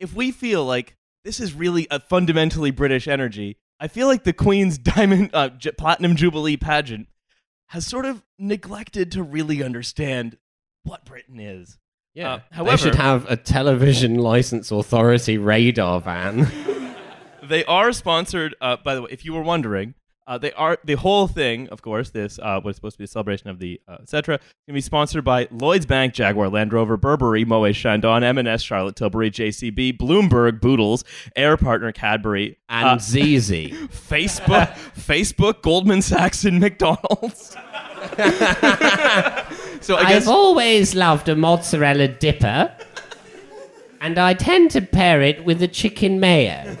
if we feel like this is really a fundamentally British energy, I feel like the Queen's Diamond uh, J- Platinum Jubilee pageant has sort of neglected to really understand what Britain is. Yeah. Uh, they should have a television license authority radar van. They are sponsored. Uh, by the way, if you were wondering, uh, they are the whole thing. Of course, this uh, was supposed to be a celebration of the uh, etc. Going to be sponsored by Lloyd's Bank, Jaguar Land Rover, Burberry, Moet Chandon, M&S, Charlotte Tilbury, JCB, Bloomberg, Boodles, Air Partner, Cadbury, and uh, ZZ. Facebook, Facebook, Goldman Sachs, and McDonald's. so I guess I've always loved a mozzarella dipper. And I tend to pair it with a chicken mayo.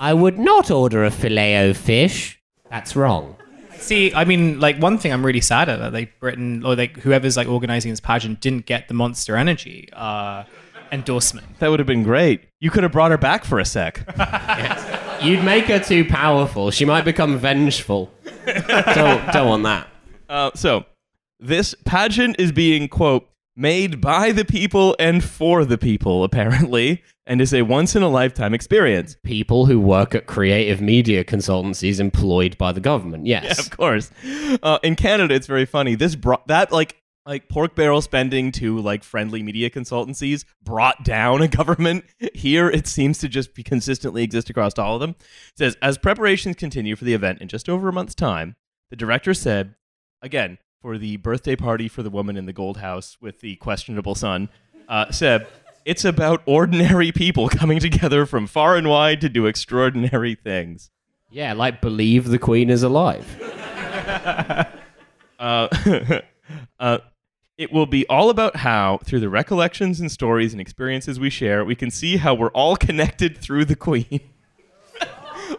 I would not order a filet o fish. That's wrong. See, I mean, like one thing I'm really sad at that like Britain or like whoever's like organizing this pageant didn't get the Monster Energy uh, endorsement. that would have been great. You could have brought her back for a sec. You'd make her too powerful. She might become vengeful. don't, don't want that. Uh, so, this pageant is being, quote, made by the people and for the people, apparently, and is a once in a lifetime experience. People who work at creative media consultancies employed by the government. Yes. Of course. Uh, in Canada, it's very funny. This brought that, like, like pork barrel spending to like friendly media consultancies brought down a government. Here, it seems to just be consistently exist across all of them. It says as preparations continue for the event in just over a month's time, the director said, again for the birthday party for the woman in the gold house with the questionable son, uh, said. It's about ordinary people coming together from far and wide to do extraordinary things. Yeah, like believe the queen is alive. Uh, uh, it will be all about how, through the recollections and stories and experiences we share, we can see how we're all connected through the Queen.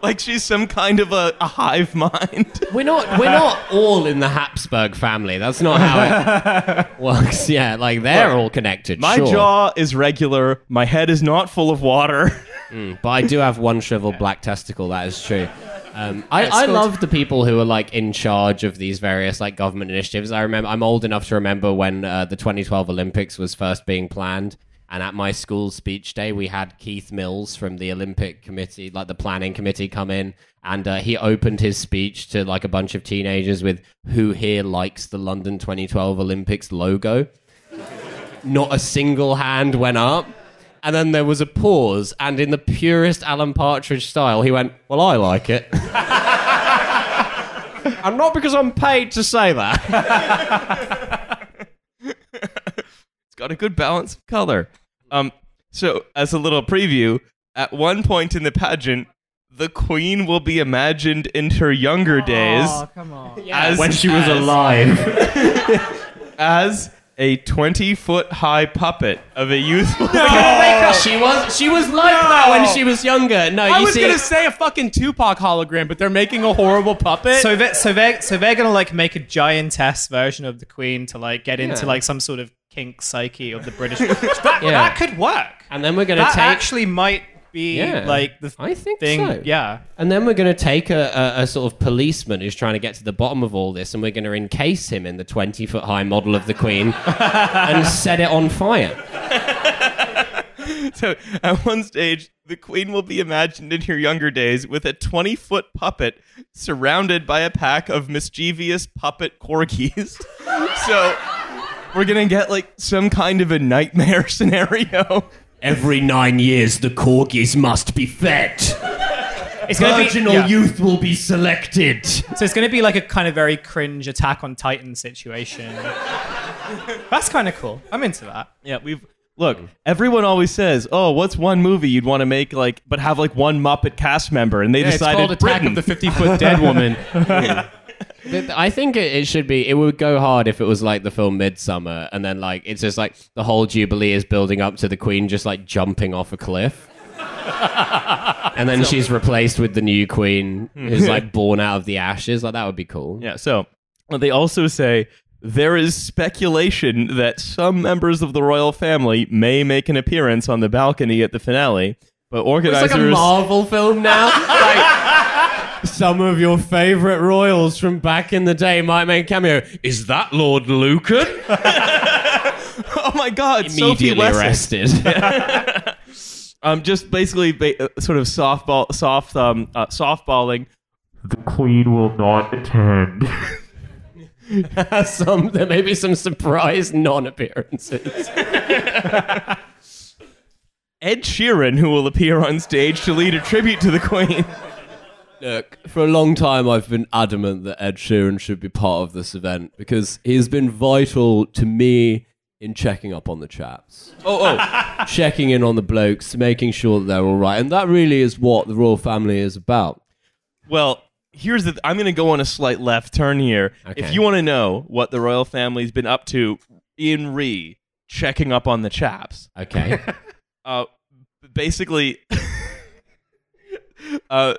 like she's some kind of a, a hive mind. We're not we're not all in the Habsburg family. That's not how it works. Yeah, like they're Look, all connected. My sure. jaw is regular. My head is not full of water. But I do have one shriveled black testicle. That is true. Um, I, I love the people who are like in charge of these various like government initiatives. I remember I'm old enough to remember when uh, the 2012 Olympics was first being planned, and at my school speech day, we had Keith Mills from the Olympic Committee, like the planning committee, come in, and uh, he opened his speech to like a bunch of teenagers with "Who here likes the London 2012 Olympics logo?" Not a single hand went up. And then there was a pause, and in the purest Alan Partridge style, he went, Well, I like it. and not because I'm paid to say that. It's got a good balance of color. Um, so as a little preview, at one point in the pageant, the Queen will be imagined in her younger days. come on. as, when she was as- alive. as a 20 foot high puppet of a youthful. she was she was like that when she was younger. No, you I was see, gonna say a fucking Tupac hologram, but they're making a horrible puppet. So they so they so they're gonna like make a giantess version of the Queen to like get into like some sort of kink psyche of the British. that, Yeah. that could work. and then we're gonna take actually might be Yeah. like the I think thing. so. Yeah. And then we're going to take a, a, a sort of policeman who's trying to get to the bottom of all this, and we're going to encase him in the 20 foot high model of the Queen and set it on fire. so at one stage, the Queen will be imagined in her younger days with a 20 foot puppet surrounded by a pack of mischievous puppet corgis. so we're going to get like some kind of a nightmare scenario. Every nine years, the corgis must be fed. It's gonna be yeah. youth will be selected. So it's gonna be like a kind of very cringe Attack on Titan situation. That's kind of cool. I'm into that. Yeah, we've look. Everyone always says, "Oh, what's one movie you'd want to make like, but have like one Muppet cast member?" And they Yeah, it's decided called Attack Britain. of the 50 Foot Dead Woman. I think it, it should be. It would go hard if it was like the film Midsummer, and then like it's just like the whole Jubilee is building up to the Queen just like jumping off a cliff, and then she's replaced with the new Queen who's like born out of the ashes. Like that would be cool. Yeah. So they also say there is speculation that some members of the royal family may make an appearance on the balcony at the finale, but It's organizers. like a Marvel film now. like, some of your favorite royals from back in the day might make a cameo. Is that Lord Lucan? oh my God! Immediately Wessex. arrested. Um, just basically ba- uh, sort of softball, soft, um, uh, softballing. The Queen will not attend. some there may be some surprise non-appearances. Ed Sheeran, who will appear on stage to lead a tribute to the Queen. Look, for a long time I've been adamant that Ed Sheeran should be part of this event because he's been vital to me in checking up on the chaps. Oh, oh, checking in on the blokes, making sure that they're all right. And that really is what the royal family is about. well. Here's the. I'm going to go on a slight left turn here. Okay. If you want to know what the royal family's been up to in re checking up on the chaps, Okay. uh, basically, uh,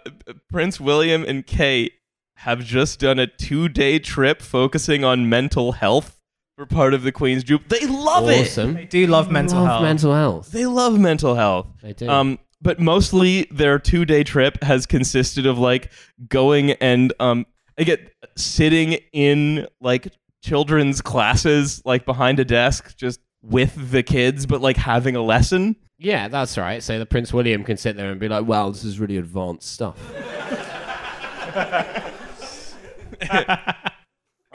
Prince William and Kate have just done a two day trip focusing on mental health for part of the Queen's Jubilee. They love it. awesome. I do love mental Love health. mental health. They love mental health. They do. Um, but mostly their two day trip has consisted of like going and um, I get sitting in like children's classes, like behind a desk, just with the kids, but like having a lesson. Yeah, that's right. So the Prince William can sit there and be like, "Well, this is really advanced stuff."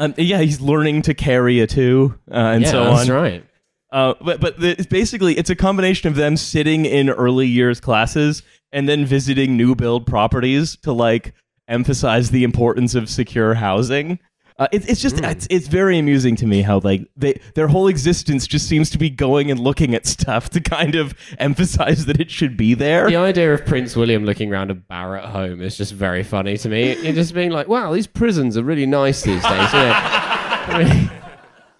Um, yeah, he's learning to carry a two uh, and yeah, so that's on. right. Uh, but but the, it's basically it's a combination of them sitting in early years classes and then visiting new build properties to like emphasize the importance of secure housing. Uh, it, it's just it's, it's very amusing to me how like they their whole existence just seems to be going and looking at stuff to kind of emphasize that it should be there. The idea of Prince William looking around a Barratt home is just very funny to me. You're just being like, "Wow, these prisons are really nice these days." Yeah. I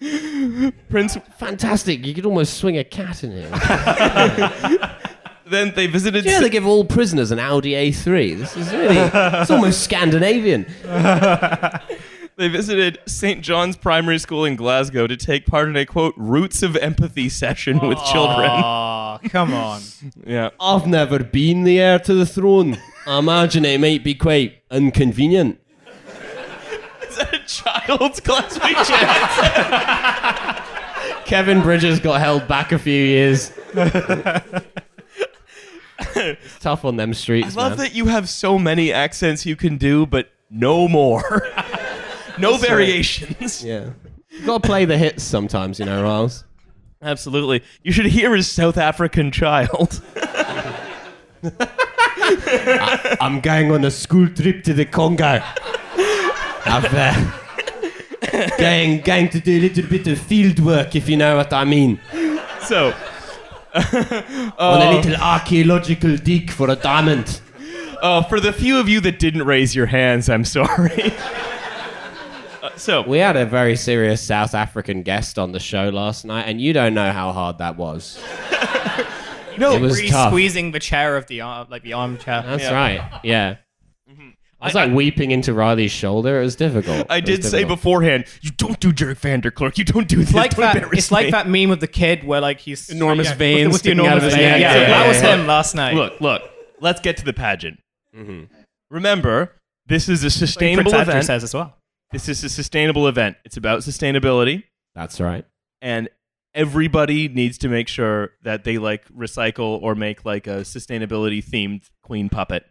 mean, Prince fantastic! You could almost swing a cat in here. then they visited Yeah, they give all prisoners an Audi A3. This is really, it's almost Scandinavian. They visited St. John's Primary School in Glasgow to take part in a quote roots of empathy session with children. Oh, come on. Yeah. I've never been the heir to the throne. I imagine it might be quite inconvenient. Is that a child's classmate? Kevin Bridges got held back a few years. it's tough on them streets, I love man. that you have so many accents you can do, but no more. No variations. Yeah. You gotta play the hits sometimes, you know, Riles. Absolutely. You should hear his South African child. I'm going on a school trip to the Congo. I've uh, going, going to do a little bit of field work, if you know what I mean. so, on a little archaeological dig for a diamond. uh, for the few of you that didn't raise your hands, I'm sorry. So, We had a very serious South African guest on the show last night, and you don't know how hard that was. no, It was tough. squeezing the chair of the arm, like the armchair. That's Yeah. right. Yeah. I was I- like weeping into Riley's shoulder. It was difficult. I It was did say difficult. beforehand, you don't do Jerk Vanderclerk. You don't do this. It's like Don't that. embarrass It's like that meme of the kid where like he's Enormous yeah, veins the- with the sticking out of enormous his vein. neck. Yeah, Yeah, that yeah, was yeah. him last night. Look, look. Let's get to the pageant. Mm-hmm. Remember, this is a sustainable Prince Andrew event. says as well. This is a sustainable event. It's about sustainability, That's right. and everybody needs to make sure that they like recycle or make like a sustainability themed queen puppet.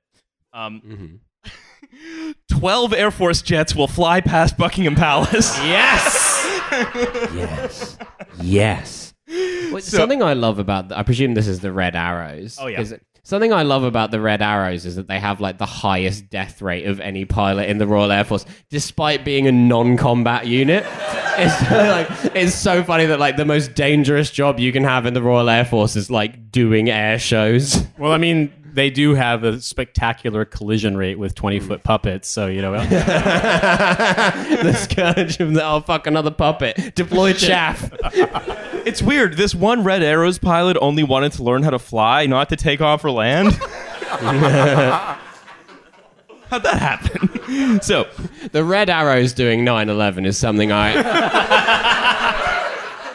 Um, Mm-hmm. 12 Air Force jets will fly past Buckingham Palace. Yes. Yes. yes. Well, So- something I love about, the, I presume this is the Red Arrows. Oh, yeah. Is it- Something I love about the Red Arrows is that they have like the highest death rate of any pilot in the Royal Air Force, despite being a non-combat unit. It's like it's so funny that like the most dangerous job you can have in the Royal Air Force is like doing air shows. Well, I mean, they do have a spectacular collision rate with 20 foot puppets, so, you know. the scourge of the oh fuck another puppet deploy chaff. It's weird. This one Red Arrows pilot only wanted to learn how to fly, not to take off or land. How'd that happen? so, The Red Arrows doing 9/11 is something I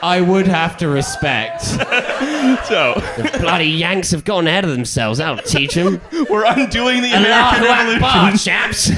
I would have to respect. so the Bloody Yanks have gone ahead of themselves. I'll teach them. we're undoing the American Revolution. Akbar, chaps.